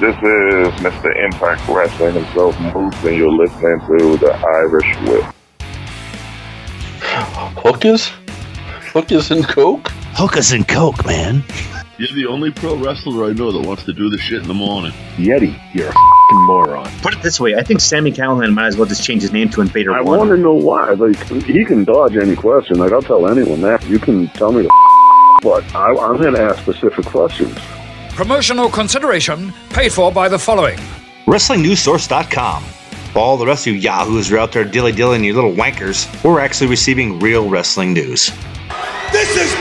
This is Mr. Impact Wrestling himself, Moose, and you're listening to the Irish Whip. Hookers? Hookers and Coke? Hookers and Coke, man. You're the only pro wrestler I know that wants to do this shit in the morning. Yeti, you're a fing moron. Put it this way, I think Sammy Callahan might as well just change his name to Invader I want to know why. Like, he can dodge any question. Like, I'll tell anyone that. You can tell me to but I, I'm going to ask specific questions. Promotional consideration paid for by the following. WrestlingNewsSource.com. For all the rest of you yahoos are out there dilly dillying you little wankers, we're actually receiving real wrestling news. This is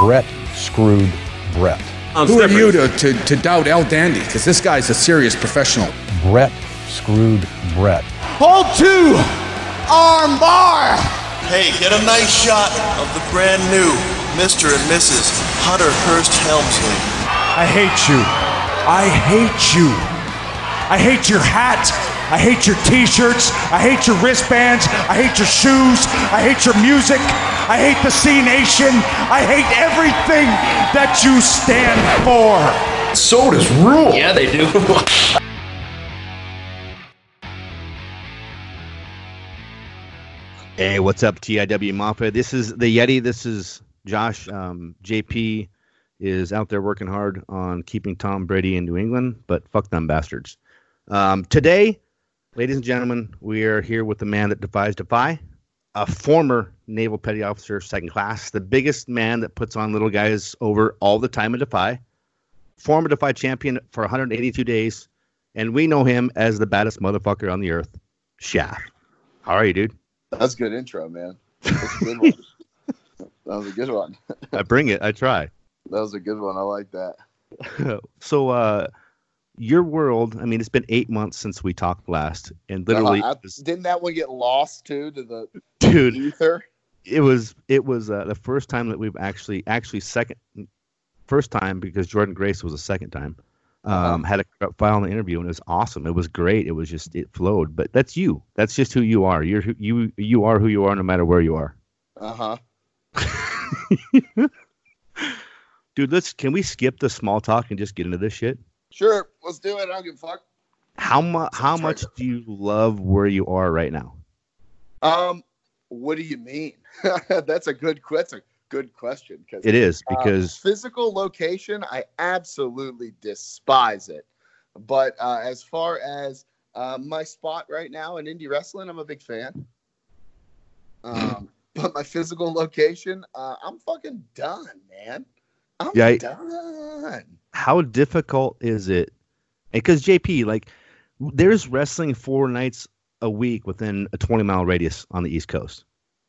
Brett screwed Brett. Who are you to, to, to doubt El Dandy? Because this guy's a serious professional. Brett screwed Brett. Hold two, arm bar. Hey, get a nice shot of the brand new Mr. and Mrs. Hunter Hearst Helmsley. I hate you. I hate you. I hate your hat. I hate your t-shirts. I hate your wristbands. I hate your shoes. I hate your music. I hate the Cenation. I hate everything that you stand for. Sodas rule. Yeah, they do. Hey, what's up, TIW Mafia? This is the Yeti. This is Josh. Um, JP is out there working hard on keeping Tom Brady in New England, but fuck them bastards. Um, today, ladies and gentlemen, we are here with the man that defies defy, a former naval petty officer, second class, the biggest man that puts on little guys over all the time in defy, former defy champion for 182 days, and we know him as the baddest motherfucker on the earth, Schaff. How are you, dude? That's a good intro, man. That's a good one. that was a good one. I bring it. I try. That was a good one. I like that. so, uh, your world. I mean, it's been eight months since we talked last, and literally, Uh, I- didn't that one get lost too to the dude, ether? it was it was uh, the first time that we've actually actually second first time because Jordynne Grace was a second time. Um, had a file on the interview and it was awesome. It was great. It was just it flowed. But that's you. That's just who you are. You're who, you you are who you are no matter where you are. Uh huh. Dude, let's can we skip the small talk and just get into this shit? Sure, let's do it. I don't give a fuck. How much how much do you love where you are right now? Um, what do you mean? that's a good. que- That's a good question. Cause, It is uh, because physical location, I absolutely despise it. But uh, as far as uh, my spot right now in indie wrestling, I'm a big fan. Um, but my physical location, uh, I'm fucking done, man. I'm Yeah, done. how difficult is it? Because JP, like, there's wrestling four nights a week within a 20 mile radius on the East Coast.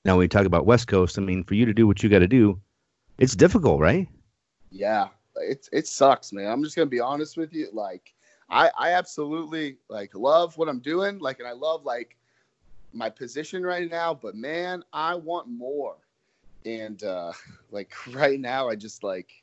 Now, when you talk about West Coast, I mean, for you to do what you got to do, it's difficult, right? Yeah, it it sucks, man. I'm just gonna be honest with you. Like, I I absolutely like love what I'm doing. Like, and I love like my position right now. But man, I want more. And uh like right now, I just like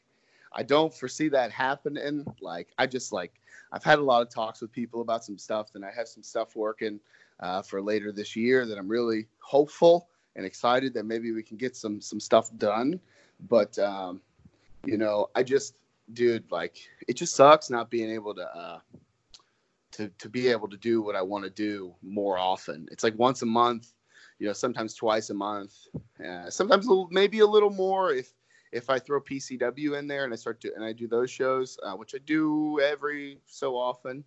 I don't foresee that happening. Like, I just like I've had a lot of talks with people about some stuff, and I have some stuff working uh, for later this year that I'm really hopeful and excited that maybe we can get some some stuff done. But um, you know, I just, dude, like it just sucks not being able to uh, to to be able to do what I want to do more often. It's like once a month, you know, sometimes twice a month, uh, sometimes a little, maybe a little more if if I throw PCW in there and I start to and I do those shows, uh, which I do every so often.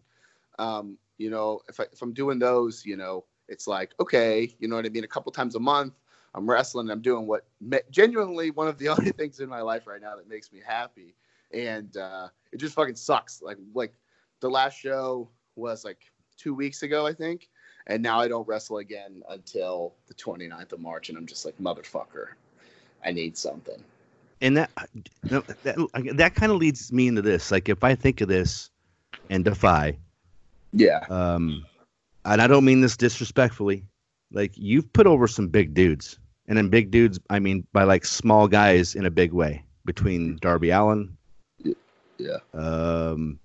Um, you know, if I, if I'm doing those, you know, it's like okay, you know what I mean. A couple times a month, I'm wrestling. I'm doing what genuinely one of the only things in my life right now that makes me happy, and uh, it just fucking sucks. Like like the last show was like two weeks ago, I think, and now I don't wrestle again until the 29th of March, and I'm just like motherfucker, I need something. And that that, that kind of leads me into this. Like, if I think of this and Defy, yeah, um, and I don't mean this disrespectfully, like you've put over some big dudes, and in big dudes, I mean by like small guys in a big way. Between Darby Allin, yeah, um,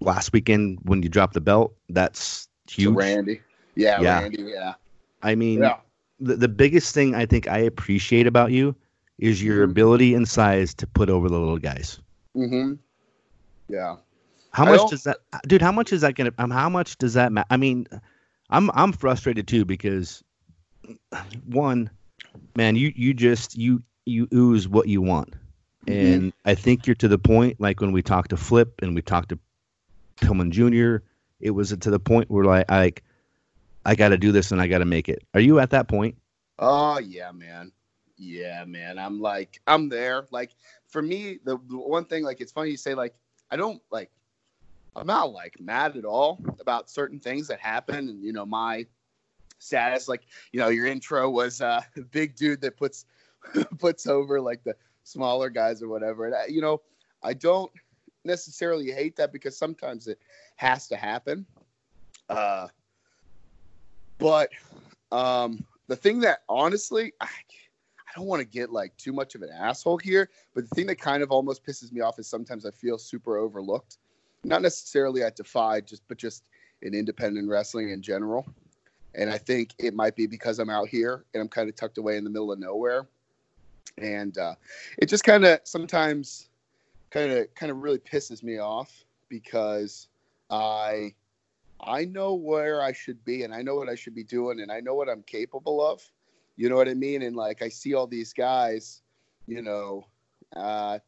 last weekend when you dropped the belt, that's huge. So Randy, yeah, Yeah. Randy, yeah, I mean, Yeah. the, the biggest thing I think I appreciate about you is your Mm-hmm. ability and size to put over the little guys. hmm yeah. How I much does that, dude? How much is that gonna? Um, how much does that matter? I mean, I'm I'm frustrated too because one, man, you you just you you ooze what you want, Mm-hmm. and I think you're to the point. Like when we talked to Flip and we talked to Pillman Jr., it was to the point where like I like I got to do this and I got to make it. Are you at that point? Oh yeah, man. Yeah, man. I'm like, I'm there. Like for me, the, the one thing, like, it's funny you say, like, I don't like, I'm not like mad at all about certain things that happen, and you know, my status, like, you know, your intro was uh, the big dude that puts puts over like the smaller guys or whatever, and I, you know, I don't necessarily hate that because sometimes it has to happen. Uh, but um, the thing that honestly, I, I don't want to get like too much of an asshole here, but the thing that kind of almost pisses me off is sometimes I feel super overlooked. Not necessarily at Defy, just but just in independent wrestling in general. And I think it might be because I'm out here and I'm kind of tucked away in the middle of nowhere. And uh, it just kind of sometimes kind of kind of really pisses me off because I I know where I should be and I know what I should be doing and I know what I'm capable of. You know what I mean? And like I see all these guys, you know, uh,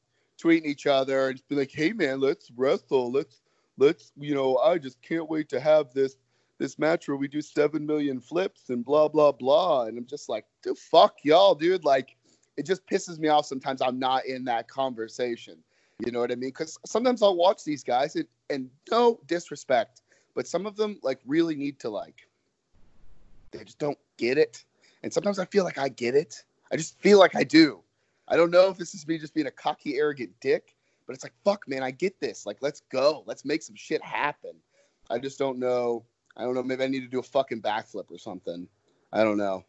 tweeting each other and be like, "Hey man, let's wrestle. Let's let's you know, I just can't wait to have this this match where we do seven million flips and blah blah blah." And I'm just like, "Dude, fuck y'all, dude!" Like, it just pisses me off. Sometimes I'm not in that conversation. You know what I mean? Because sometimes I'll watch these guys and, and no disrespect, but some of them like really need to like they just don't get it. And sometimes I feel like I get it. I just feel like I do. I don't know if this is me just being a cocky, arrogant dick, but it's like, fuck, man, I get this. Like, let's go. Let's make some shit happen. I just don't know. I don't know. Maybe I need to do a fucking backflip or something. I don't know.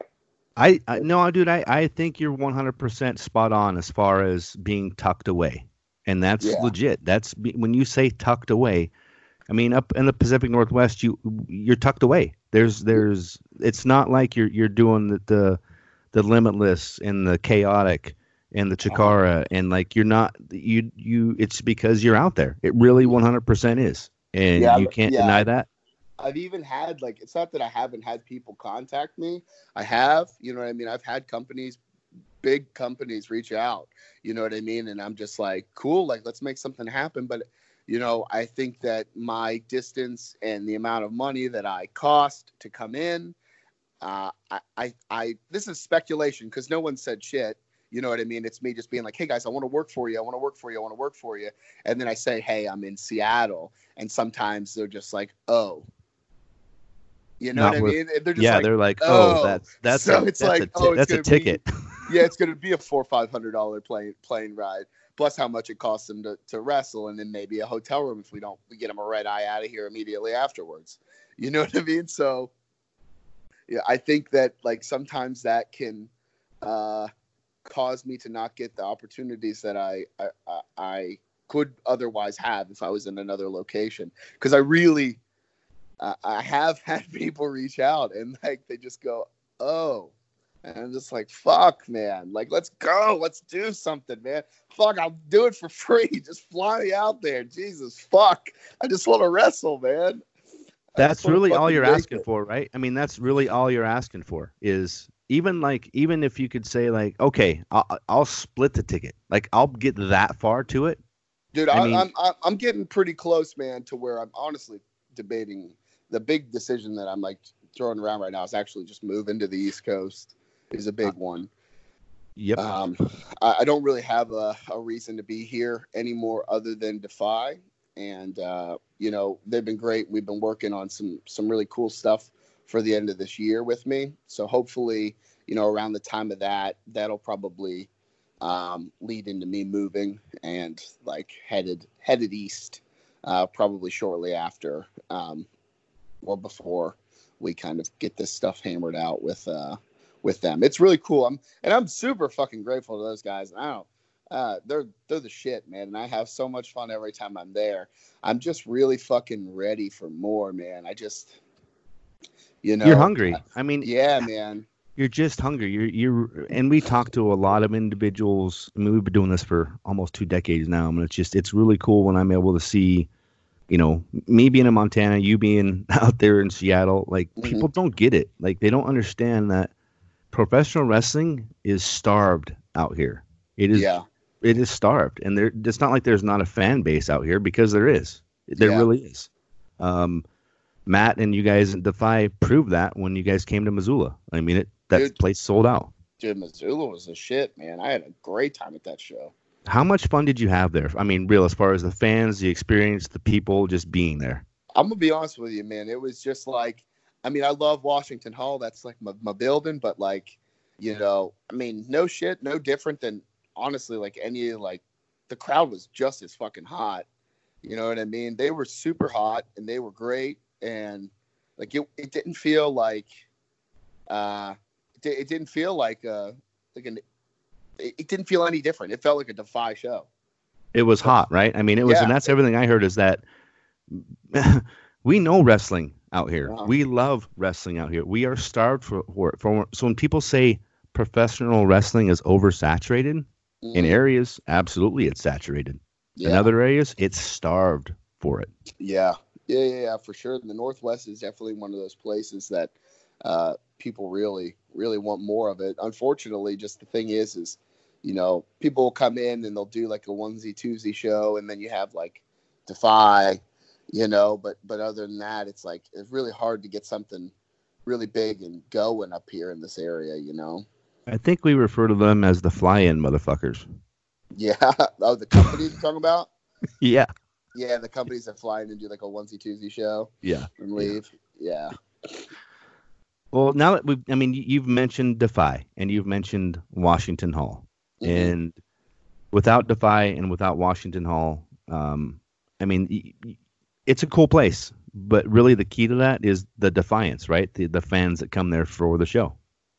I, I no, dude. I I think you're 100% spot on as far as being tucked away, and that's Yeah. legit. That's when you say tucked away. I mean, up in the Pacific Northwest, you you're tucked away. There's there's. It's not like you're you're doing the the, the limitless and the chaotic and the uh-huh. chikara and like you're not you you. It's because you're out there. It really 100% is, and Yeah, you can't yeah. deny that. I've even had like it's not that I haven't had people contact me. I have, you know what I mean. I've had companies, big companies, reach out. You know what I mean, and I'm just like, cool, like let's make something happen. But you know, I think that my distance and the amount of money that I cost to come in, uh, I, I, I, this is speculation because no one said shit. You know what I mean? It's me just being like, hey guys, I want to work for you. I want to work for you. I want to work for you. And then I say, hey, I'm in Seattle. And sometimes they're just like, oh, you know Not what I with- mean? They're just yeah, like, they're like, oh, that's that's so a, it's that's like, a oh, it's that's a ticket. Be, yeah, it's going to be a four five hundred dollar plane plane ride plus how much it costs them to, to wrestle, and then maybe a hotel room if we don't we get them a red eye out of here immediately afterwards. You know what I mean? So, yeah, I think that like sometimes that can uh, cause me to not get the opportunities that I I, I, could otherwise have if I was in another location because I really I have had people reach out and like they just go, oh, and I'm just like, fuck, man, like let's go, let's do something, man. Fuck, I'll do it for free. Just fly me out there, Jesus, fuck. I just want to wrestle, man. That's really all you're asking it. for, right? I mean, that's really all you're asking for is even like even if you could say like, okay, I'll, I'll split the ticket, like I'll get that far to it. Dude, I I mean- I'm, I'm I'm getting pretty close, man, to where I'm honestly debating the big decision that I'm like throwing around right now is actually just moving to the East Coast is a big one. Yep. Um, I, I don't really have a, a reason to be here anymore other than Defy, and uh, you know they've been great. We've been working on some some really cool stuff for the end of this year with me. So hopefully, you know, around the time of that, that'll probably um, lead into me moving and like headed headed east, uh, probably shortly after um, or before we kind of get this stuff hammered out with uh, with them. It's really cool. I'm and I'm super fucking grateful to those guys. I don't. Uh, they're they're the shit, man, and I have so much fun every time I'm there. I'm just really fucking ready for more, man. I just, you know, you're hungry. I mean, yeah, man. You're just hungry. You're you're, and we talk to a lot of individuals. I mean, we've been doing this for almost two decades now. I mean, it's just it's really cool when I'm able to see you know, me being in Montana, you being out there in Seattle, like Mm-hmm. people don't get it. Like they don't understand that professional wrestling is starved out here. It is Yeah. it is starved. And there it's not like there's not a fan base out here because there is. There Yeah. really is. Um Matt and you guys in Defy proved that when you guys came to Missoula. I mean it that Dude. place sold out. Dude, Missoula was a shit, man. I had a great time at that show. How much fun did you have there? I mean, real as far as the fans, the experience, the people just being there. I'm gonna be honest with you, man. It was just like, I mean, I love Washington Hall. That's like my, my building, but like, you know, I mean, no shit, no different than honestly like any like the crowd was just as fucking hot. You know what I mean? They were super hot and they were great, and like it, it didn't feel like, uh, it, it didn't feel like uh like an, it, it didn't feel any different. It felt like a Defy show. It was hot, right? I mean, it was, Yeah. and that's everything I heard is that we know wrestling out here. We love wrestling out here. We are starved for, for. For, so when people say professional wrestling is oversaturated in Mhm. areas, absolutely it's saturated. In other areas, it's starved for it. Yeah, yeah, yeah, yeah, for sure. The Northwest is definitely one of those places that uh, people really, really want more of it. Unfortunately, just the thing is, is you know, people will come in and they'll do like a onesie twosie show, and then you have like Defy, you know. But but other than that, it's like it's really hard to get something really big and going up here in this area, you know. I think we refer to them as the fly-in motherfuckers. Yeah. Oh, the companies you're talking about? Yeah. Yeah, the companies that fly in and do like a onesie twosie show Yeah. and leave. Yeah. Well, now that we've, I mean, you- you've mentioned Defy and you've mentioned Washington Hall, Mhm. and without Defy and without Washington Hall, um, I mean, y- y- it's a cool place, but really the key to that is the defiance, right? The the fans that come there for the show.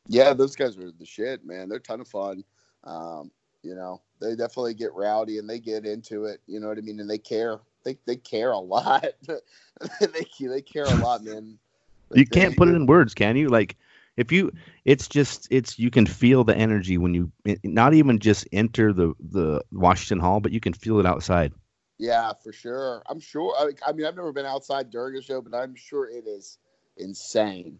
Yeah, those guys are the shit, man. They're a ton of fun. Um, you know, they definitely get rowdy and they get into it. You know what I mean? And they care. They they care a lot. they they care a lot, man. Like, you can't they- put it in words, can you? Like, if you, it's just, it's you can feel the energy when you, not even just enter the the Washington Hall, but you can feel it outside. Yeah, for sure. I'm sure. I, mean, I've never been outside during a show, but I'm sure it is insane.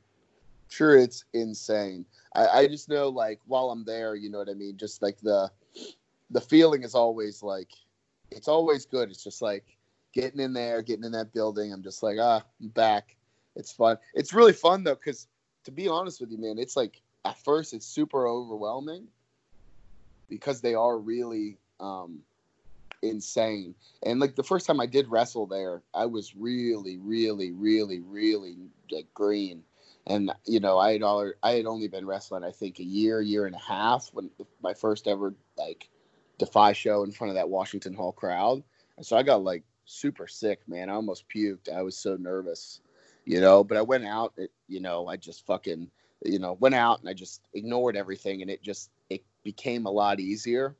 Sure, it's insane. I, I just know, like, while I'm there, you know what I mean. Just like the the feeling is always like, it's always good. It's just like getting in there, getting in that building. I'm just like, ah, I'm back. It's fun. It's really fun though, because to be honest with you, man, it's like at first it's super overwhelming because they are really um, insane. And like the first time I did wrestle there, I was really, really, really, really like green. And you know, I had all, I had only been wrestling I think a year, year and a half when my first ever like Defy show in front of that Washington Hall crowd. And so I got like super sick, man. I almost puked. I was so nervous, you know. But I went out, it, you know, I just fucking, you know, went out and I just ignored everything, and it just it became a lot easier.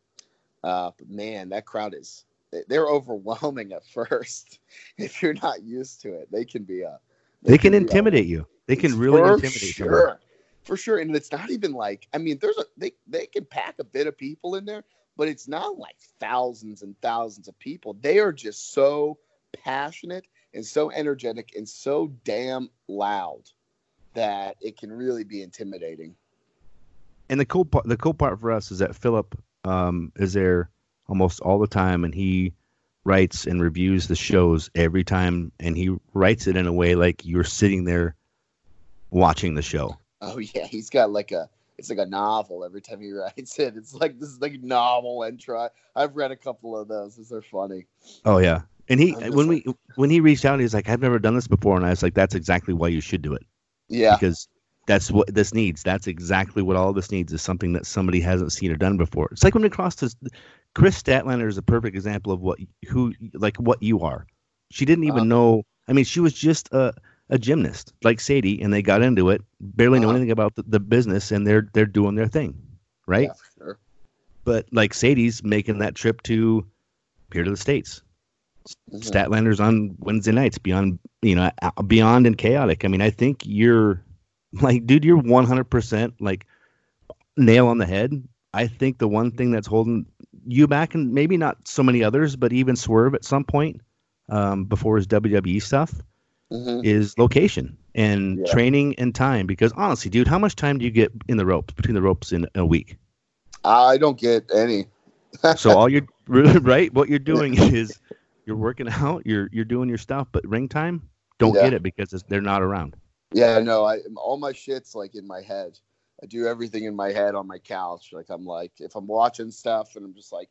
Uh, but man, that crowd is they're overwhelming at first. If you're not used to it, they can be a They can be a- intimidate you. They can really for intimidate you. sure. For sure. And it's not even like I mean, there's a they they can pack a bit of people in there, but it's not like thousands and thousands of people. They are just so passionate and so energetic and so damn loud that it can really be intimidating. and the cool part the cool part for us is that Philip um, is there almost all the time and he writes and reviews the shows every time and he writes it in a way like you're sitting there watching the show. Oh yeah, he's got like a it's like a novel every time he writes it. It's like this is like novel intro. I've read a couple of those. Those are funny. Oh yeah. And he when we when he reached out he's like I've never done this before and I was like that's exactly why you should do it. Yeah. Because that's what this needs. That's exactly what all this needs is something that somebody hasn't seen or done before. It's like when we crossed this Kris Statlander is a perfect example of what who like what you are. She didn't even Uh-huh. know. I mean, she was just a, a gymnast like Sadie, and they got into it, barely know Uh-huh. anything about the, the business, and they're they're doing their thing, right? Yeah, sure. But like Sadie's making that trip to here to the states. Mhm. Statlander's on Wednesday nights beyond you know uh, beyond and chaotic. I mean, I think you're like, dude, you're 100 percent like nail on the head. I think the one thing that's holding you back, and maybe not so many others, but even Swerve at some point, um, before his WWE stuff Mhm. is location and Yeah. training and time. Because honestly, dude, how much time do you get in the ropes between the ropes in a week? I don't get any. So all you're right, what you're doing is you're working out, you're you're doing your stuff, but ring time, don't Yeah. get it because it's, they're not around. Yeah, no, I all my shit's like in my head. I do everything in my head on my couch. Like I'm like if I'm watching stuff and I'm just like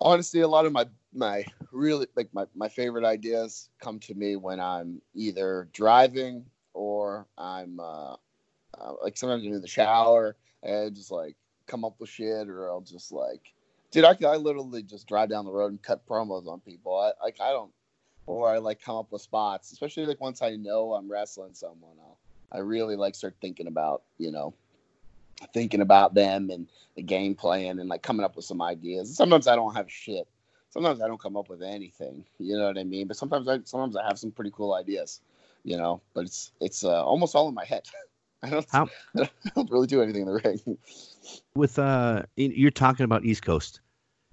honestly a lot of my my really like my, my favorite ideas come to me when I'm either driving or I'm uh, uh like sometimes I'm in the shower and just like come up with shit or I'll just like dude I, I literally just drive down the road and cut promos on people. I like I don't or I like come up with spots, especially like once I know I'm wrestling someone. I'll, I really like start thinking about you know thinking about them and the game plan and like coming up with some ideas. Sometimes I don't have shit. Sometimes I don't come up with anything. You know what I mean? But sometimes I sometimes I have some pretty cool ideas. You know, but it's it's uh, almost all in my head. I don't How- I don't really do anything in the ring. With uh, you're talking about East Coast,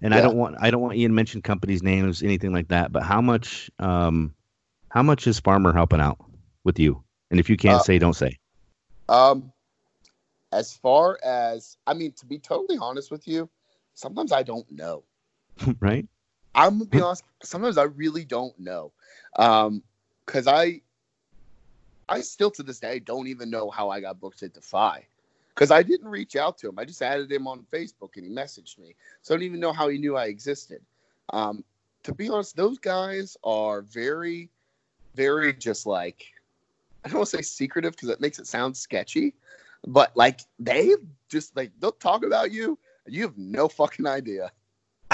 and I don't want I don't want Ian to mention companies' names, anything like that. But how much um, how much is Farmer helping out with you? And if you can't Uh, say, don't say. Um, as far as I mean, to be totally honest with you, sometimes I don't know. right? I'm gonna be honest. Sometimes I really don't know, um, because I, I still to this day don't even know how I got booked at Defy, because I didn't reach out to him. I just added him on Facebook and he messaged me, so I don't even know how he knew I existed. Um, to be honest, those guys are very, very just like I don't want to say secretive because it makes it sound sketchy, but like they just like they'll talk about you and you have no fucking idea.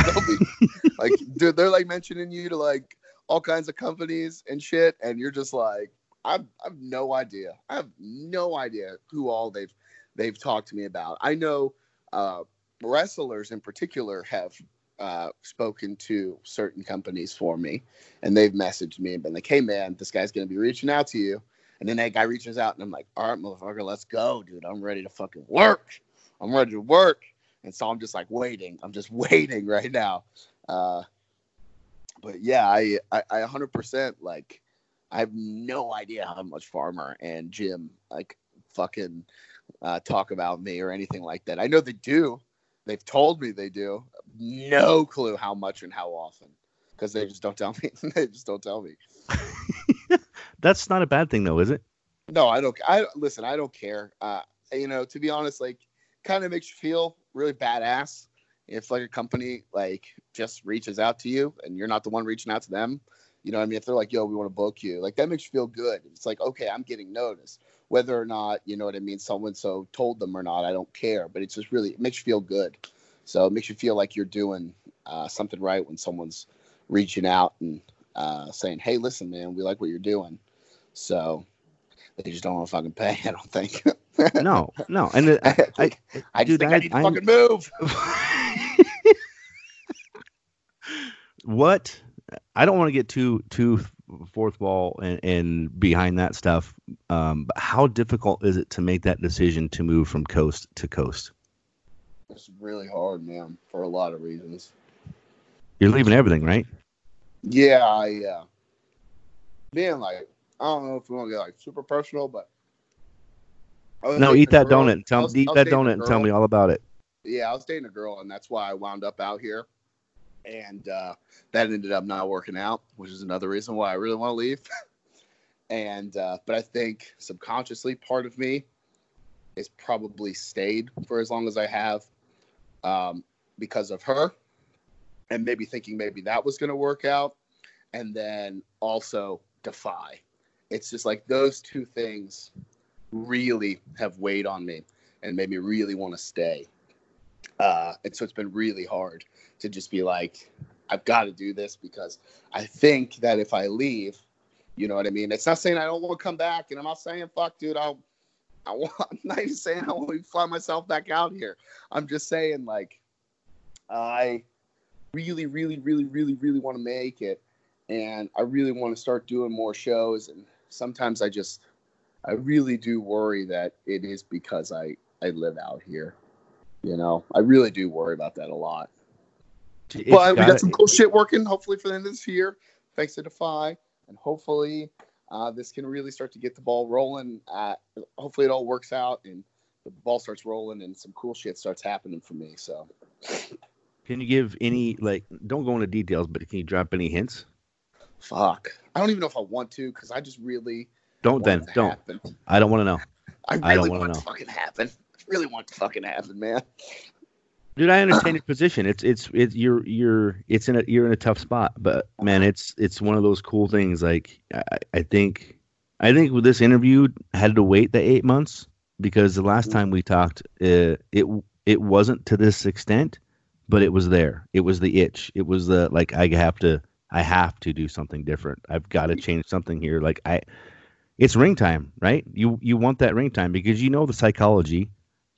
They'll be like, dude, they're like mentioning you to like all kinds of companies and shit, and you're just like, I've I've no idea. I have no idea who all they've they've talked to me about. I know uh, wrestlers in particular have uh, spoken to certain companies for me, and they've messaged me and been like, "Hey, man, this guy's gonna be reaching out to you." And then that guy reaches out, and I'm like, "All right, motherfucker, let's go, dude. I'm ready to fucking work. I'm ready to work." And so I'm just like waiting. I'm just waiting right now. Uh, but yeah, I, I, I 100% like, I have no idea how much Farmer and Jim like fucking uh, talk about me or anything like that. I know they do. They've told me they do. No clue how much and how often because they just don't tell me. they just don't tell me. That's not a bad thing, though, is it? No, I don't. I listen. I don't care. Uh, you know, to be honest, like, kind of makes you feel really badass if like a company like just reaches out to you and you're not the one reaching out to them. You know, I mean, if they're like, "Yo, we want to book you," like that makes you feel good. It's like, okay, I'm getting noticed, whether or not you know what I mean. Someone so told them or not, I don't care. But it's just really it makes you feel good. So it makes you feel like you're doing uh, something right when someone's reaching out and uh, saying, "Hey, listen, man, we like what you're doing." So they just don't want to fucking pay. I don't think. No, no. And I, I, I just dude, think I, need to I'm- fucking move. what I don't want to get too too fourth wall and, and behind that stuff. Um, but how difficult is it to make that decision to move from coast to coast? It's really hard, man, for a lot of reasons. You're leaving everything, right? Yeah, I uh being like I don't know if we want to get like super personal, but No, eat that girl- donut and tell was- eat that donut and tell me all about it. Yeah, I was dating a girl, and that's why I wound up out here. And uh, that ended up not working out, which is another reason why I really want to leave. and uh, but I think subconsciously, part of me is probably stayed for as long as I have um, because of her, and maybe thinking maybe that was going to work out, and then also defy. It's just like those two things really have weighed on me and made me really want to stay. Uh, and so it's been really hard to just be like, I've got to do this because I think that if I leave, you know what I mean? It's not saying I don't want to come back, and I'm not saying fuck, dude. I'll, I want, I'm not even saying I want to fly myself back out here. I'm just saying like, I really, really, really, really, really want to make it, and I really want to start doing more shows. And sometimes I just, I really do worry that it is because I I live out here. You know, I really do worry about that a lot. It's But we gotta- got some cool shit working, hopefully for the end of this year. thanks to Defy, and hopefully uh, this can really start to get the ball rolling. Uh, hopefully it all works out and the ball starts rolling and some cool shit starts happening for me. So, Can you give any like? Don't go into details, but can you drop any hints? fuck, I don't even know if I want to because I just really Don't want then. to Don't. happen. I don't want to know. I I don't really wanna know. to fucking happen. Really want to fucking happen, man. Dude, I understand your position. It's it's it's you're you're it's in a you're in a tough spot, but man, it's it's one of those cool things. Like I, I think I think with this interview had to wait the eight months because the last time we talked, uh, it it wasn't to this extent, but it was there. It was the itch. It was the like I have to I have to do something different. I've got to change something here. Like I, it's ring time, right? You you want that ring time because you know the psychology.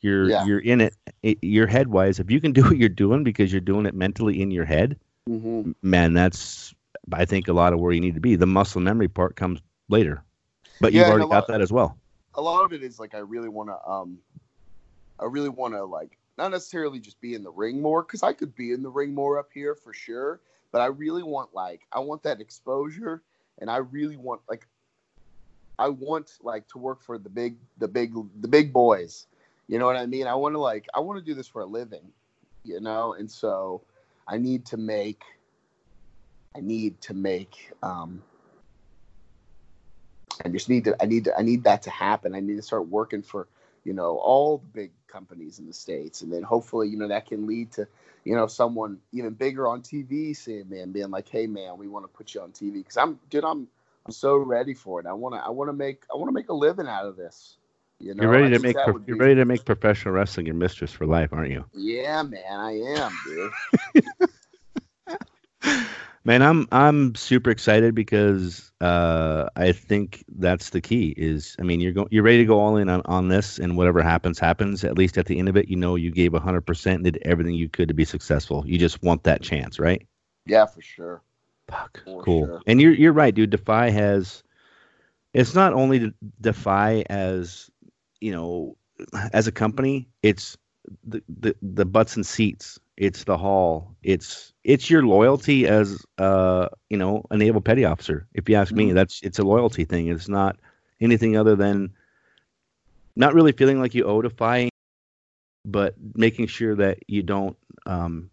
You're Yeah. you're in it, it your head wise. If you can do what you're doing because you're doing it mentally in your head, Mm-hmm. man, that's I think a lot of where you need to be. The muscle memory part comes later, but Yeah, you've already a got lot- that as well. a lot of it is like I really want to um I really want to like not necessarily just be in the ring more cuz I could be in the ring more up here for sure, but I really want like I want that exposure and I really want like I want like to work for the big the big the big boys. You know what I mean? I want to like I want to do this for a living, you know? And so I need to make I need to make um I just need to I need to I need that to happen. I need to start working for, you know, all the big companies in the States. And then hopefully, you know, that can lead to, you know, someone even bigger on TV seeing me and being like, hey man, we want to put you on TV. Cause I'm dude, I'm I'm so ready for it. I wanna I wanna make I wanna make a living out of this. You know, you're ready to make pro- you're be- ready to make professional wrestling your mistress for life, aren't you? Yeah, man, I am, dude. Man, I'm I'm super excited because uh, I think that's the key. Is I mean, you're going you're ready to go all in on, on this, and whatever happens, happens. At least at the end of it, you know you gave hundred percent, and did everything you could to be successful. You just want that chance, right? Yeah, for sure. Fuck, For cool. sure. And you're you're right, dude. Defy has. It's not only Defy as you know as a company. It's the, the the butts and seats. It's the hall. It's it's your loyalty as uh you know a naval petty officer. If you ask me, that's it's a loyalty thing. It's not anything other than not really feeling like you owe Defy, but making sure that you don't um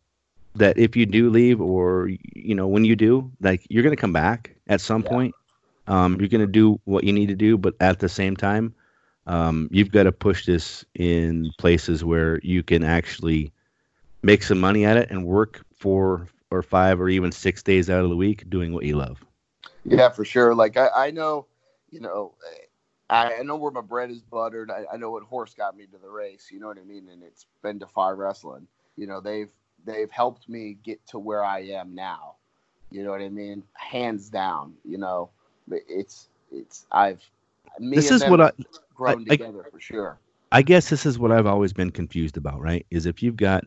that if you do leave or you know when you do like you're going to come back at some point um you're going to do what you need to do but at the same time um you've got to push this in places where you can actually make some money at it and work four or five or even six days out of the week doing what you love Yeah, for sure. Like I, I know, you know, I, I know where my bread is buttered. I, I know what horse got me to the race. You know what I mean? And it's been to Defy Wrestling. You know, they've they've helped me get to where I am now. You know what I mean? Hands down. You know, it's it's I've me This is what I- grown I- I- together for sure. I guess this is what I've always been confused about, right? Is if you've got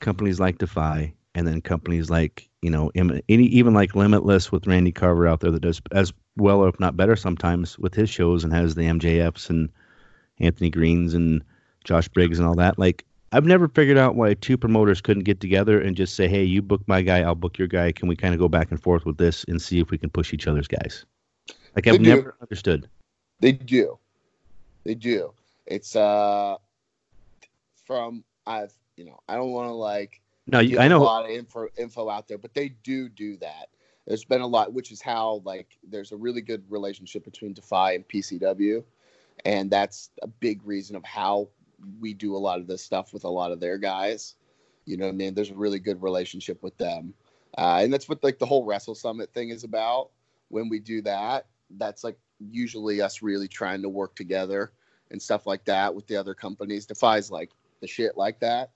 companies like Defy and then companies like, you know, any, even like Limitless with Randy Carver out there that does as well, or if not better sometimes with his shows and has the MJFs and Anthony Greenes and Josh Briggs and all that. Like, I've never figured out why two promoters couldn't get together and just say, hey, you book my guy, I'll book your guy. Can we kind of go back and forth with this and see if we can push each other's guys? Like, I've They do. never understood. They do. They do. It's uh from I've you know, I don't want to like No, you- I know- a lot of info info out there, but they do do that. There's been a lot, which is how like there's a really good relationship between Defy and PCW, and that's a big reason of how we do a lot of this stuff with a lot of their guys. You know what I mean? There's a really good relationship with them, uh, and that's what like the whole Wrestle Summit thing is about. When we do that, that's like usually us really trying to work together and stuff like that with the other companies. Defy's like the shit like that.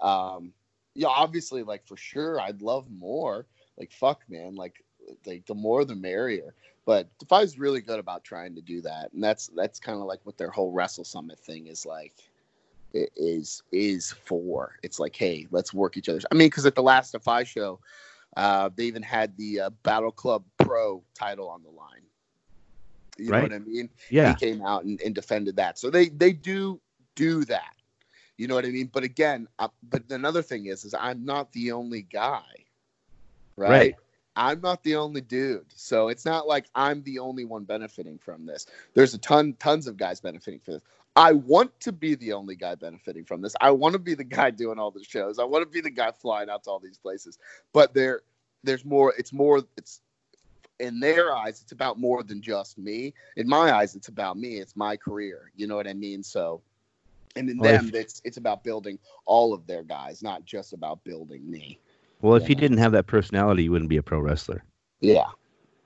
Um, yeah, obviously, like for sure, I'd love more. Like fuck, man, like like the more the merrier. But Defy's really good about trying to do that, and that's that's kind of like what their whole Wrestle Summit thing is like. It is is for. It's like, hey, let's work each other's. I mean, because at the last Defy show, uh, they even had the uh, Battle Club Pro title on the line. You Right. know what I mean? Yeah. He came out and, and defended that. So they they do do that. You know what I mean? But again, uh, but another thing is, is I'm not the only guy, right? Right. I'm not the only dude. So it's not like I'm the only one benefiting from this. There's a ton, tons of guys benefiting from this. I want to be the only guy benefiting from this. I want to be the guy doing all the shows. I want to be the guy flying out to all these places. But there, there's more. It's more. It's in their eyes. It's about more than just me. In my eyes, it's about me. It's my career. You know what I mean? So, and in Well, them, if- it's it's about building all of their guys, not just about building me. Well, if you didn't have that personality, you wouldn't be a pro wrestler. Yeah.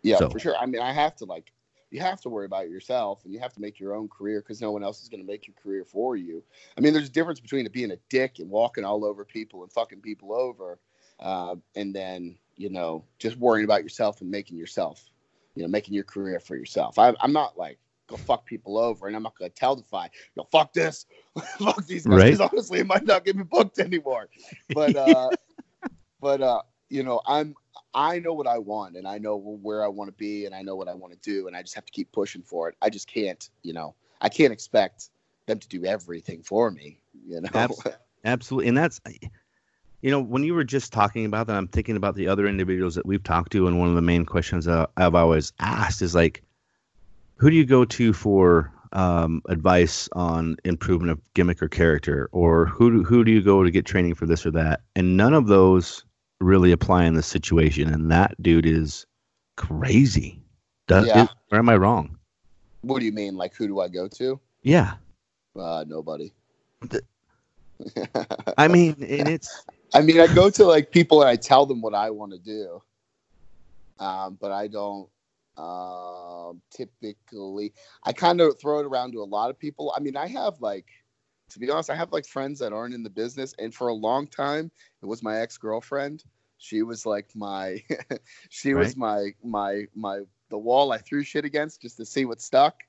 Yeah, So- for sure. I mean, I have to like you have to worry about yourself and you have to make your own career because no one else is going to make your career for you. I mean, there's a difference between being a dick and walking all over people and fucking people over, uh, and then you know just worrying about yourself and making yourself, you know, making your career for yourself. I, I'm not like go fuck people over, and I'm not going to tell the fight, yo, fuck this, fuck these guys. Right. Honestly, it might not get me booked anymore. But uh, but uh, you know, I'm I know what I want and I know where I want to be and I know what I want to do and I just have to keep pushing for it. I just can't, you know, I can't expect them to do everything for me, you know. Abs- Absolutely, and that's you know when you were just talking about that, I'm thinking about the other individuals that we've talked to, and one of the main questions I've always asked is like, who do you go to for um, advice on improvement of gimmick or character, or who do, who do you go to get training for this or that? And none of those really apply in this situation, and that dude is crazy. Does, Yeah. or am I wrong? What do you mean? Like who do I go to? Yeah, Uh nobody. I mean, and it's I mean, I go to like people and I tell them what I want to do. Um, but I don't um typically I kind of throw it around to a lot of people. I mean, I have like to be honest, I have like friends that aren't in the business and for a long time it was my ex-girlfriend. She was like my she was my my my the wall I threw shit against just to see what stuck.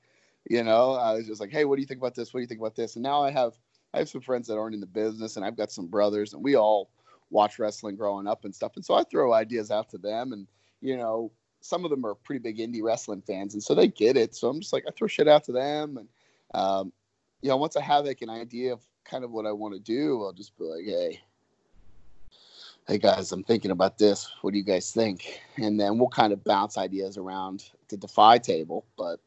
You know, I was just like, "Hey, what do you think about this? What do you think about this?" And now I have I have some friends that aren't in the business, and I've got some brothers, and we all watch wrestling growing up and stuff. And so I throw ideas out to them, and you know, some of them are pretty big indie wrestling fans, and so they get it. So I'm just like, I throw shit out to them, and um, you know, once I have like an idea of kind of what I want to do, I'll just be like, hey. Hey guys, I'm thinking about this. What do you guys think? And then we'll kind of bounce ideas around the Defy table. But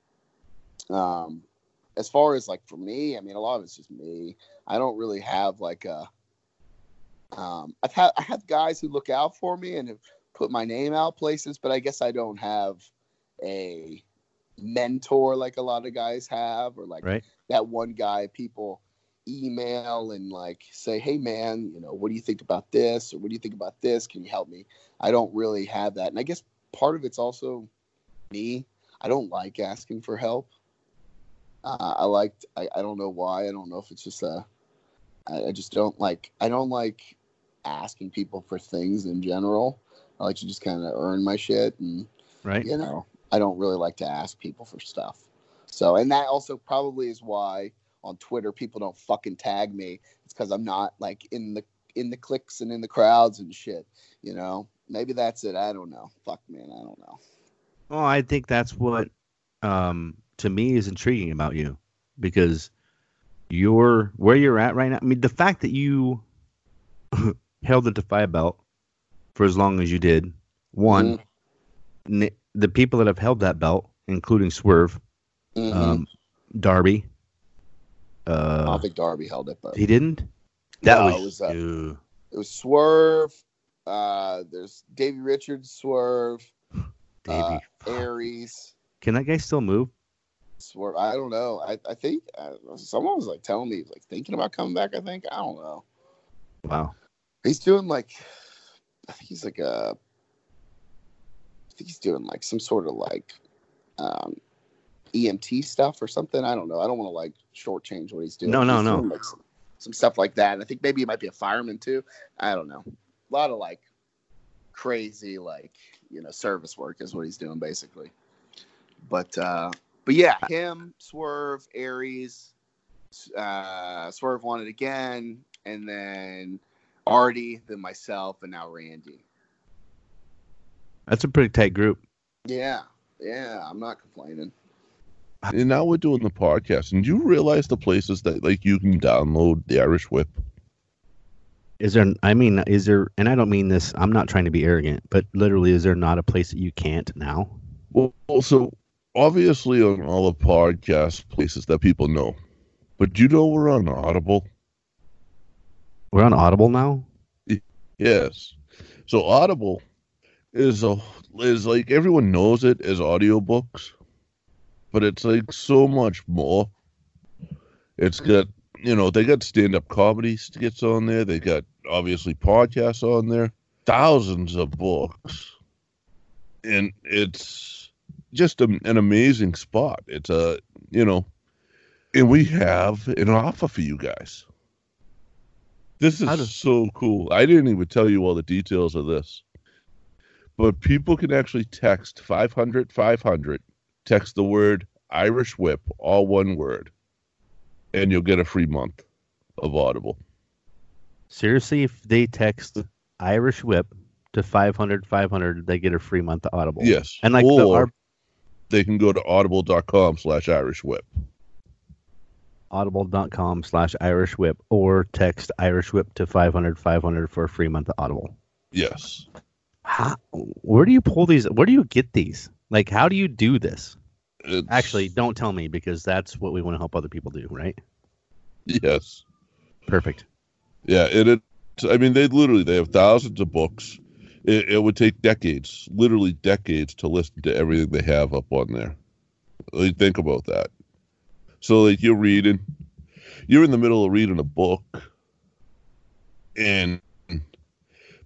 um, as far as like for me, I mean, a lot of it's just me. I don't really have like a. Um, I've had I have guys who look out for me and have put my name out places, but I guess I don't have a mentor like a lot of guys have, or like Right. that one guy people email and like say, "Hey man, you know, what do you think about this? Or what do you think about this? Can you help me?" I don't really have that, and I guess part of it's also me. I don't like asking for help. Uh, I liked. I, I don't know why. I don't know if it's just a I, I just don't like I don't like asking people for things in general. I like to just kind of earn my shit and right. you know, I don't really like to ask people for stuff. So, and that also probably is why on Twitter people don't fucking tag me. It's because I'm not like in the in the clicks and in the crowds and shit. You know, maybe that's it. I don't know. Fuck, man, I don't know. Well, I think that's what um, to me is intriguing about you because you're where you're at right now. I mean, the fact that you held the Defy belt for as long as you did, one, n- the people that have held that belt, including Swerve, Mhm. um, Darby, I uh, don't think Darby held it, but he didn't. That No, was, it was, uh, it was Swerve. Uh, there's Davey Richards, Swerve, Davey. uh, Aries. Can that guy still move? Swerve. I don't know. I, I think uh, someone was like telling me like thinking about coming back. I think I don't know. Wow. He's doing like, I think he's like a, I think he's doing like some sort of like, um, EMT stuff or something. I don't know. I don't want to like shortchange what he's doing. No, no, He's no. like, some, some stuff like that. And I think maybe he might be a fireman too. I don't know. A lot of like crazy like you know service work is what he's doing basically. But uh, but yeah, him, Swerve, Aries, uh, Swerve won it again, and then Artie, then myself, and now Randy. That's a pretty tight group. Yeah, yeah, I'm not complaining. And now we're doing the podcast. And do you realize the places that like you can download the Irish Whip? Is there? I mean, is there? And I don't mean this. I'm not trying to be arrogant, but literally, is there not a place that you can't now? Well, so obviously on all the podcast places that people know, but you know we're on Audible. We're on Audible now. Yes. So Audible is a is like everyone knows it as audiobooks, but it's like so much more. It's got you know they got stand up comedy skits on there. They got obviously podcasts on there, thousands of books, and it's just a, an amazing spot. It's a you know, and we have an offer for you guys. This is so cool. I didn't even tell you all the details of this. But people can actually text 500 500, text the word Irish Whip, all one word, and you'll get a free month of Audible. Seriously, if they text Irish Whip to 500 500, they get a free month of Audible. Yes. And like or the, our they can go to audible.com slash Irish Whip. audible.com slash Irish Whip or text Irish Whip to 500 500 for a free month of Audible. Yes. How, where do you pull these? Where do you get these? Like, how do you do this? It's, Actually, don't tell me because that's what we want to help other people do, right? Yes. Perfect. Yeah, and it. I mean, they literally they have thousands of books. It, it would take decades, literally decades, to listen to everything they have up on there. Like, think about that. So, like, you're reading, you're in the middle of reading a book, and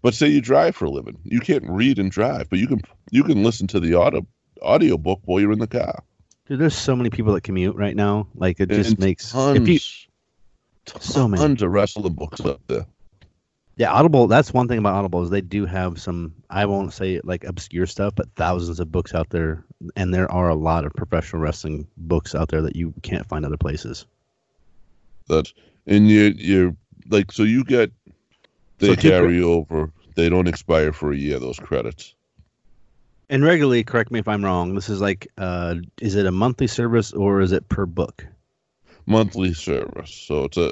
but say you drive for a living, you can't read and drive, but you can you can listen to the audio audio book while you're in the car. Dude, there's so many people that commute right now. Like, it just And makes tons, you so many. tons of wrestling books up there. Yeah, Audible. That's one thing about Audible is they do have some. I won't say like obscure stuff, but thousands of books out there, and there are a lot of professional wrestling books out there that you can't find other places. That's and you you're like so you get they So carry over. They don't expire for a year. Those credits. And regularly, correct me if I'm wrong. This is like, uh, is it a monthly service or is it per book? monthly service. So it's a.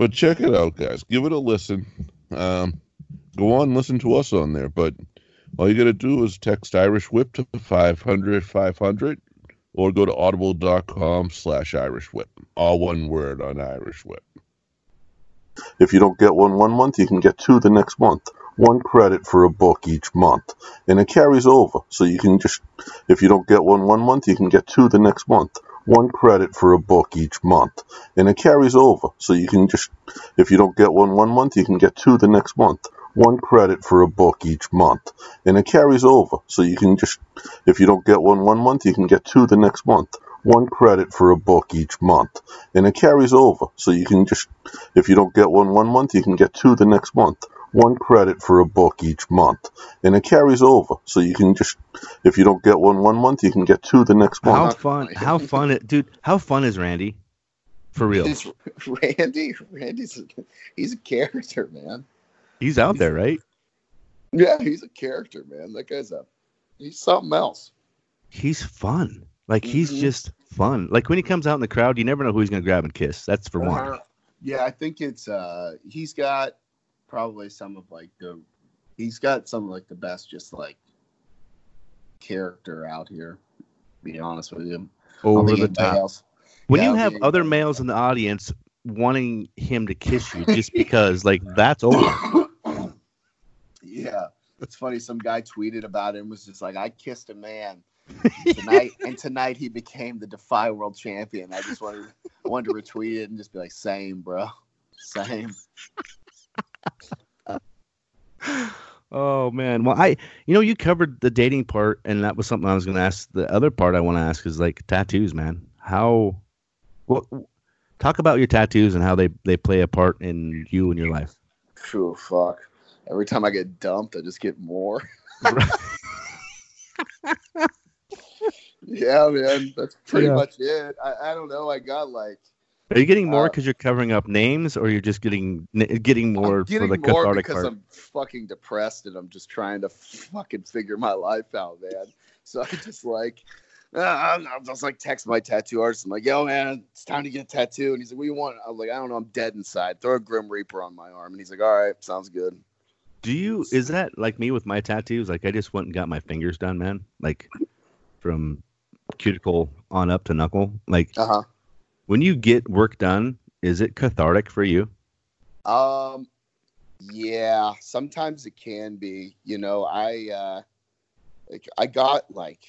But check it out, guys. Give it a listen. Um, go on, listen to us on there. But all you got to do is text Irish Whip to 500 500 or go to audible.com slash Irish Whip. All one word on Irish Whip. If you don't get one one month, you can get two the next month. One credit for a book each month. And it carries over. So you can just, if you don't get one one month, you can get two the next month. One credit for a book each month. And it carries over. So you can just, if you don't get one one month, you can get two the next month. One credit for a book each month. And it carries over. So you can just, if you don't get one one month, you can get two the next month. One credit for a book each month. And it carries over. So you can just, if you don't get one one month, you can get two the next month. One credit for a book each month. And it carries over. So you can just, if you don't get one one month, you can get two the next month. How fun! How fun it, dude? How fun is Randy? For real, It's Randy. Randy's a, he's a character, man. he's out there, right? Yeah, he's a character, man. That guy's a he's something else. He's fun. Like he's Mhm. just fun. Like when he comes out in the crowd, you never know who he's gonna grab and kiss. That's for one. Uh, yeah, I think it's uh he's got probably some of like the he's got some of like the best just like character out here. to Be honest with you. Over the top. else- When Yeah, you have other males in the audience wanting him to kiss you just because, like, that's over. Yeah, it's funny. Some guy tweeted about it and was just like, "I kissed a man tonight, and tonight he became the Defy World Champion." I just wanted, I wanted to retweet it and just be like, "Same, bro, same." Oh man. Well, I you know you covered the dating part, and that was something I was going to ask. The other part I want to ask is like tattoos, man. How? What? Talk about your tattoos and how they they play a part in you and your life. True fuck. Every time I get dumped, I just get more. yeah, man, that's pretty Yeah. much it. I, I don't know. I got like Are you getting more Uh, because you're covering up names, or you're just getting getting more I'm getting for the more cathartic because part? I'm fucking depressed and I'm just trying to fucking figure my life out, man. So I just like uh, I'm, I'm just like text my tattoo artist. I'm like, yo, man, it's time to get a tattoo. And he's like, what do you want? I'm like, I don't know. I'm dead inside. Throw a Grim Reaper on my arm. And he's like, all right, sounds good. Do you is that like me with my tattoos? Like I just went and got my fingers done, man. Like from cuticle on up to knuckle. Like uh-huh. When you get work done, is it cathartic for you? Um, yeah, sometimes it can be. You know, I uh, like I got like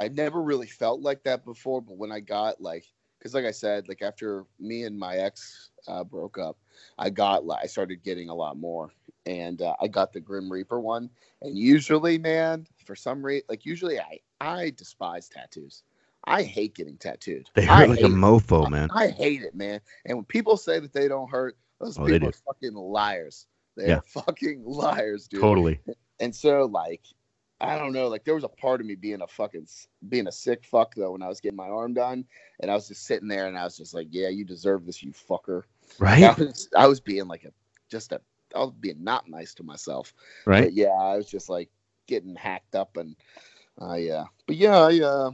I never really felt like that before, but when I got like, because like I said, like after me and my ex uh, broke up, I got like I started getting a lot more, and uh, I got the Grim Reaper one. And usually, man, for some reason, like usually I I despise tattoos. I hate getting tattooed. They I hurt like a hate it. mofo, man. I hate it, man. And when people say that they don't hurt, those Oh, people are fucking liars. They're Yeah. fucking liars, dude. Totally. And so, like, I don't know. Like, there was a part of me being a fucking being a sick fuck though when I was getting my arm done, and I was just sitting there and I was just like, "Yeah, you deserve this, you fucker." Right? I was, I was being like a just a I was being not nice to myself. Right. But yeah, I was just like getting hacked up and I uh but yeah, I uh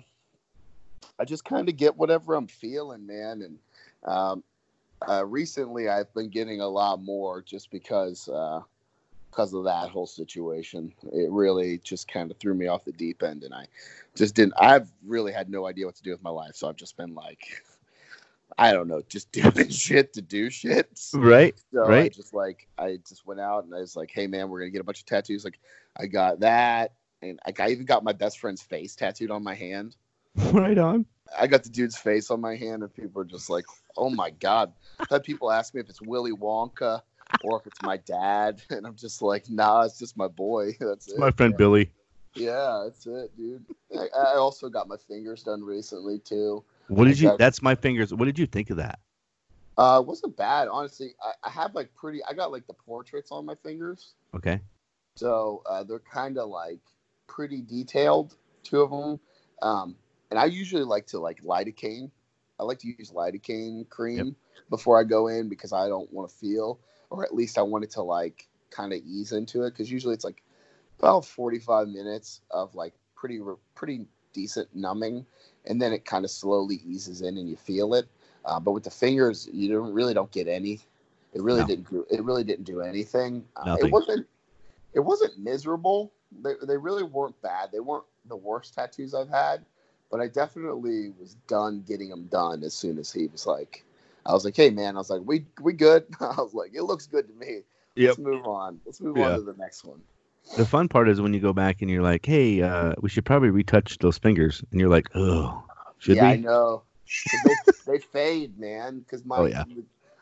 I just kind of get whatever I'm feeling, man. And um uh recently I've been getting a lot more just because uh because of that whole situation. It really just kind of threw me off the deep end and I just didn't I've really had no idea what to do with my life. So I've just been like I don't know, just doing shit to do shit. Right, So I right. just like I just went out and I was like, hey man, we're gonna get a bunch of tattoos. Like I got that, and like I even got my best friend's face tattooed on my hand. Right on. I got the dude's face on my hand, and people are just like, "Oh my god!" I've had people ask me if it's Willy Wonka or if it's my dad, and I'm just like, "Nah, it's just my boy. That's it." My friend Billy. Yeah, that's it, dude. I, I also got my fingers done recently too. What did you that's my fingers. What did you think of that? Uh, wasn't bad, honestly. I, I have like pretty. I got like the portraits on my fingers. Okay. So uh, they're kind of like pretty detailed, two of them. Um, and I usually like to like lidocaine. I like to use lidocaine cream before I go in because I don't want to feel, or at least I want it to like kind of ease into it. Because usually it's like about forty-five minutes of like pretty pretty decent numbing, and then it kind of slowly eases in and you feel it. Uh, but with the fingers, you don't really don't get any. It really No. didn't. Do, it really didn't do anything. Uh, it wasn't. It wasn't miserable. They they really weren't bad. They weren't the worst tattoos I've had, but I definitely was done getting them done as soon as he was like, I was like, hey man, I was like, we we good. I was like, it looks good to me. Yep. Let's move on. Let's move Yeah. on to the next one. The fun part is when you go back and you're like, "Hey, uh, we should probably retouch those fingers," and you're like, "Oh, should yeah, we?" I know. they, they fade, man. Because my, Oh, yeah.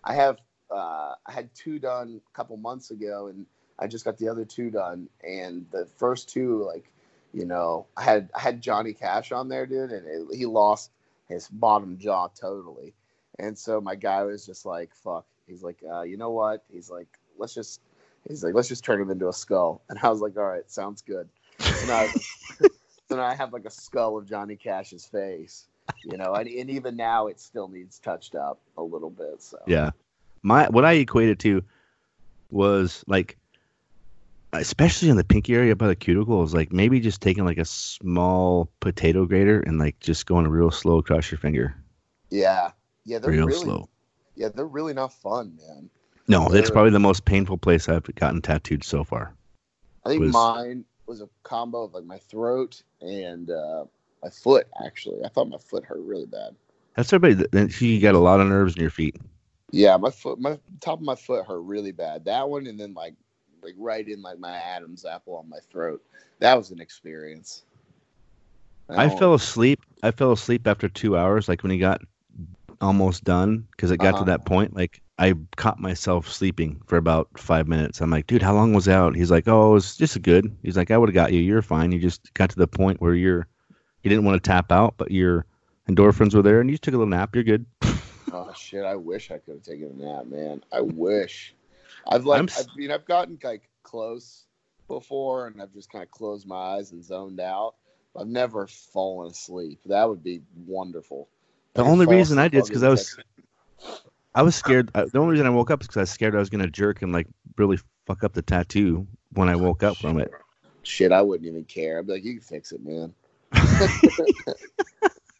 I have, uh, I had two done a couple months ago, and I just got the other two done. And the first two, like, you know, I had I had Johnny Cash on there, dude, and it, he lost his bottom jaw totally. And so my guy was just like, "Fuck." He's like, uh, "You know what?" He's like, "Let's just." He's like, "Let's just turn him into a skull." And I was like, "All right, sounds good." And so now I have like a skull of Johnny Cash's face, you know, and, and even now it still needs touched up a little bit. So Yeah. My what I equated to was like especially in the pinky area by the cuticle is like maybe just taking like a small potato grater and like just going real slow across your finger. yeah, yeah, they're Real really, slow. yeah, they're really not fun, man. No, that's They're- probably the most painful place I've gotten tattooed so far. I think was- mine was a combo of like my throat and uh, my foot. Actually, I thought my foot hurt really bad. That's everybody. that- You got a lot of nerves in your feet. Yeah, my foot, my top of my foot hurt really bad. That one, and then like, like right in like my Adam's apple on my throat. That was an experience. I don't- fell asleep. I fell asleep after two hours, like when he got almost done, because it got Uh-huh. to that point. Like I caught myself sleeping for about five minutes. I'm like, dude, how long was out? He's like, oh, it was just good. He's like, I would have got you. You're fine. You just got to the point where you're, you didn't want to tap out, but your endorphins were there, and you just took a little nap. You're good. Oh shit! I wish I could have taken a nap, man. I wish. I've like, I'm I s- mean, I've gotten like close before, and I've just kind of closed my eyes and zoned out. I've never fallen asleep. That would be wonderful. The only reason I did is because I was. I was scared. uh, The only reason I woke up is because I was scared I was gonna jerk and like really fuck up the tattoo when I woke up from it. Shit, I wouldn't even care. I'd be like, you can fix it, man. Uh,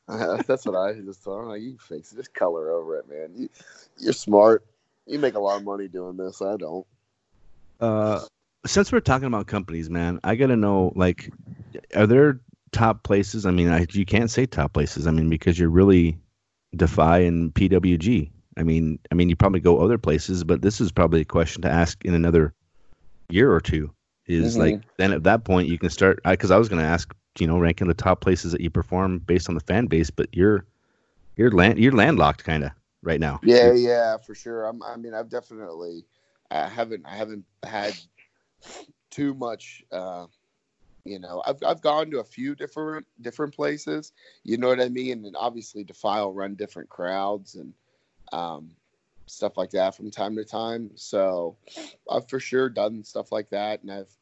That's what I just thought. I'm like, you fix it. Just color over it, man. You, you're smart. You make a lot of money doing this. I don't. Uh, since we're talking about companies, man, I gotta know like, are there top places? I mean, I, you can't say top places. I mean, because you're really Defy and PWG. I mean, I mean, you probably go other places, but this is probably a question to ask in another year or two. Is Mhm. like then at that point you can start because I was going to ask, you know, ranking the top places that you perform based on the fan base, but you're you're land you're landlocked kind of right now. Yeah, yeah, for sure. I'm, I mean, I've definitely, I haven't, I haven't had too much. Uh, you know, I've I've gone to a few different different places. You know what I mean? And obviously, Defy'll run different crowds and um, stuff like that from time to time. So I've for sure done stuff like that, and I've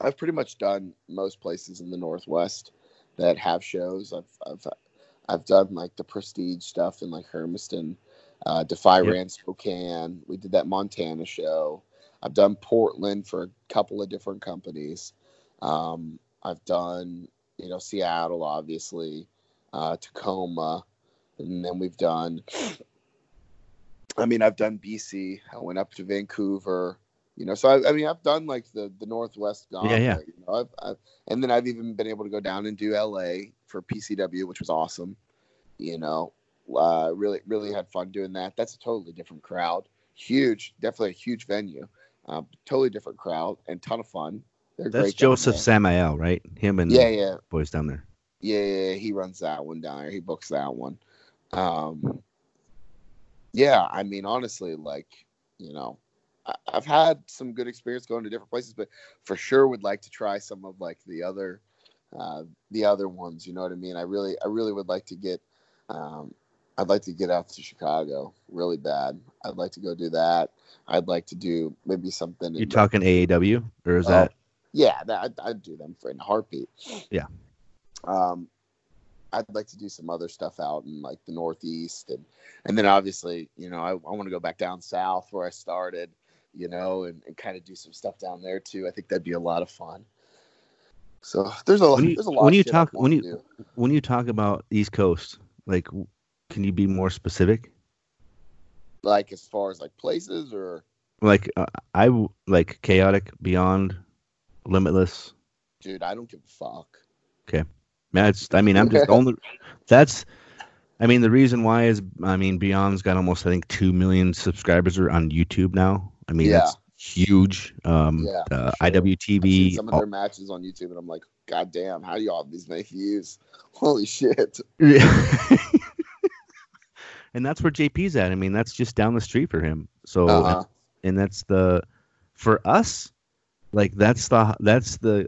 I've pretty much done most places in the Northwest that have shows. I've I've I've done like the prestige stuff in like Hermiston, uh, Defy Yep. ran Spokane. We did that Montana show. I've done Portland for a couple of different companies. Um, I've done you know Seattle, obviously, uh, Tacoma, and then we've done. I mean, I've done BC. I went up to Vancouver. You know, so I, I mean, I've done like the the Northwest gauntlet. yeah. You know, I've, I've, and then I've even been able to go down and do LA for PCW, which was awesome. You know, uh, really really had fun doing that. That's a totally different crowd. Huge, definitely a huge venue. Uh, totally different crowd and ton of fun. They're That's Joseph. Samael, right? Him and Yeah, yeah. boys down there. Yeah, yeah, yeah, he runs that one down there. He books that one. Um, yeah, I mean, honestly, like, you know, I, I've had some good experience going to different places, but for sure would like to try some of like the other, uh, the other ones. You know what I mean? I really, I really would like to get, um, I'd like to get out to Chicago really bad. I'd like to go do that. I'd like to do maybe something. in You talking AAW or is that? yeah, that, I'd, I'd do them for in a heartbeat. Yeah. Um, I'd like to do some other stuff out in like the Northeast, and and then obviously, you know, I, I want to go back down south where I started, you know, and, and kind of do some stuff down there too. I think that'd be a lot of fun. So there's a when you, there's a lot. when you talk when you when you talk about East Coast, like, can you be more specific? like as far as like places or Like, uh, I like chaotic, beyond, limitless. dude, I don't give a fuck. Okay, that's. I mean, I'm just only. That's. I mean, the reason why is, I mean, Beyond's got almost, I think, two million subscribers are on YouTube now. I mean, Yeah. that's huge. Um, Yeah, uh, sure. IWTV. some of their matches on YouTube, and I'm like, God damn, how do y'all have these many views? Holy shit! Yeah. and that's where JP's at. I mean, that's just down the street for him. So, Uh-huh. and that's the for us, like that's the that's the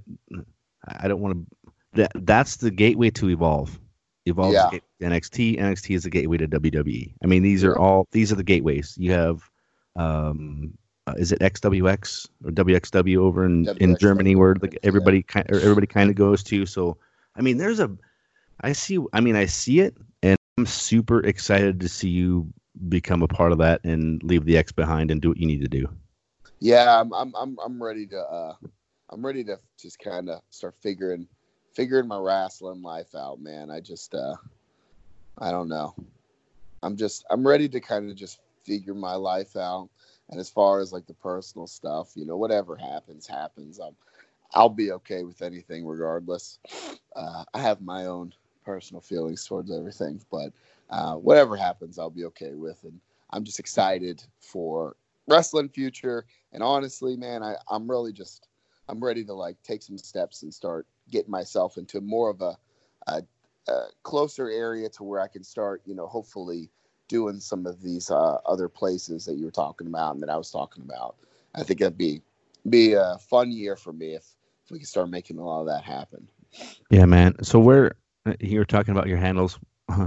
I don't want to that that's the gateway to evolve. Evolve Yeah. is the gateway to NXT. NXT is the gateway to WWE. I mean, these are all these are the gateways. You have, um, uh, is it XWX or WXW over in, in Germany where like everybody kind or everybody kind of goes to. So, I mean, there's a, I see. I mean, I see it, and I'm super excited to see you become a part of that and leave the X behind and do what you need to do. Yeah, I'm I'm I'm I'm ready to uh I'm ready to just kind of start figuring figuring my wrestling life out, man. I just uh I don't know. I'm just I'm ready to kind of just figure my life out. And as far as like the personal stuff, you know, whatever happens, happens. I'm I'll be okay with anything regardless. Uh, I have my own personal feelings towards everything, but uh, whatever happens, I'll be okay with. And I'm just excited for wrestling future. And honestly, man, I, I'm really just I'm ready to like take some steps and start getting myself into more of a, a, a closer area to where I can start, you know, hopefully doing some of these uh, other places that you were talking about and that I was talking about. I think that'd be be a fun year for me if, if we can start making a lot of that happen. Yeah, man. So where you were talking about your handles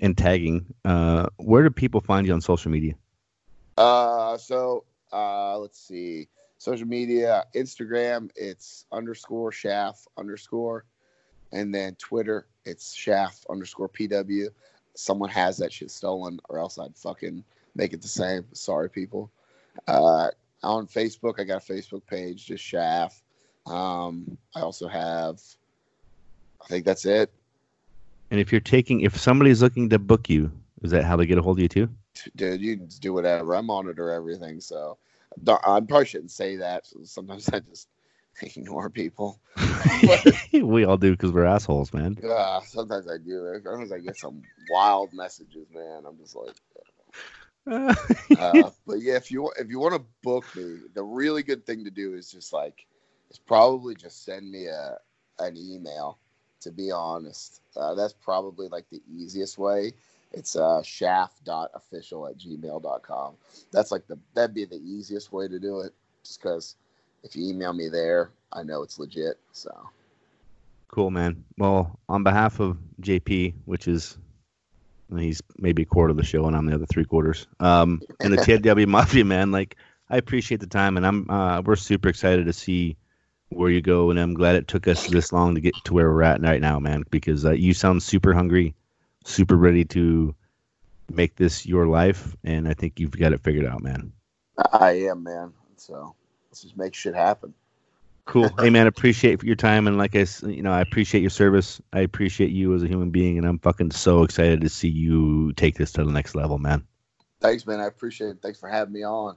and tagging, uh, where do people find you on social media? Uh, so uh, let's see. Social media, Instagram, it's underscore schaff underscore, and then Twitter, it's schaff underscore pw. Someone has that shit stolen, or else I'd fucking make it the same. Sorry, people. Uh, on Facebook, I got a Facebook page, just Schaff. Um, I also have I think that's it. And if you're taking, if somebody's looking to book you, is that how they get a hold of you too? Dude, you can do whatever. I monitor everything, so I probably shouldn't say that. Sometimes I just ignore people. we all do because we're assholes, man. Uh, sometimes I do. Sometimes I get some wild messages, man. I'm just like, uh, but yeah, if you if you want to book me, the really good thing to do is just like, is probably just send me a an email. To be honest, uh, that's probably like the easiest way. It's uh, schaff.official at gmail.com. That's like the that'd be the easiest way to do it. Just because if you email me there, I know it's legit. So Cool, man. Well, on behalf of JP, which is he's maybe a quarter of the show, and I'm the other three quarters. Um, and the TW Mafia, man, like I appreciate the time, and I'm uh, we're super excited to see where you go, and I'm glad it took us this long to get to where we're at right now, man. Because uh, you sound super hungry, super ready to make this your life, and I think you've got it figured out, man. I am, man. So let's just make shit happen. Cool. hey, man, appreciate your time, and like I, you know, I appreciate your service. I appreciate you as a human being, and I'm fucking so excited to see you take this to the next level, man. Thanks, man. I appreciate it. Thanks for having me on.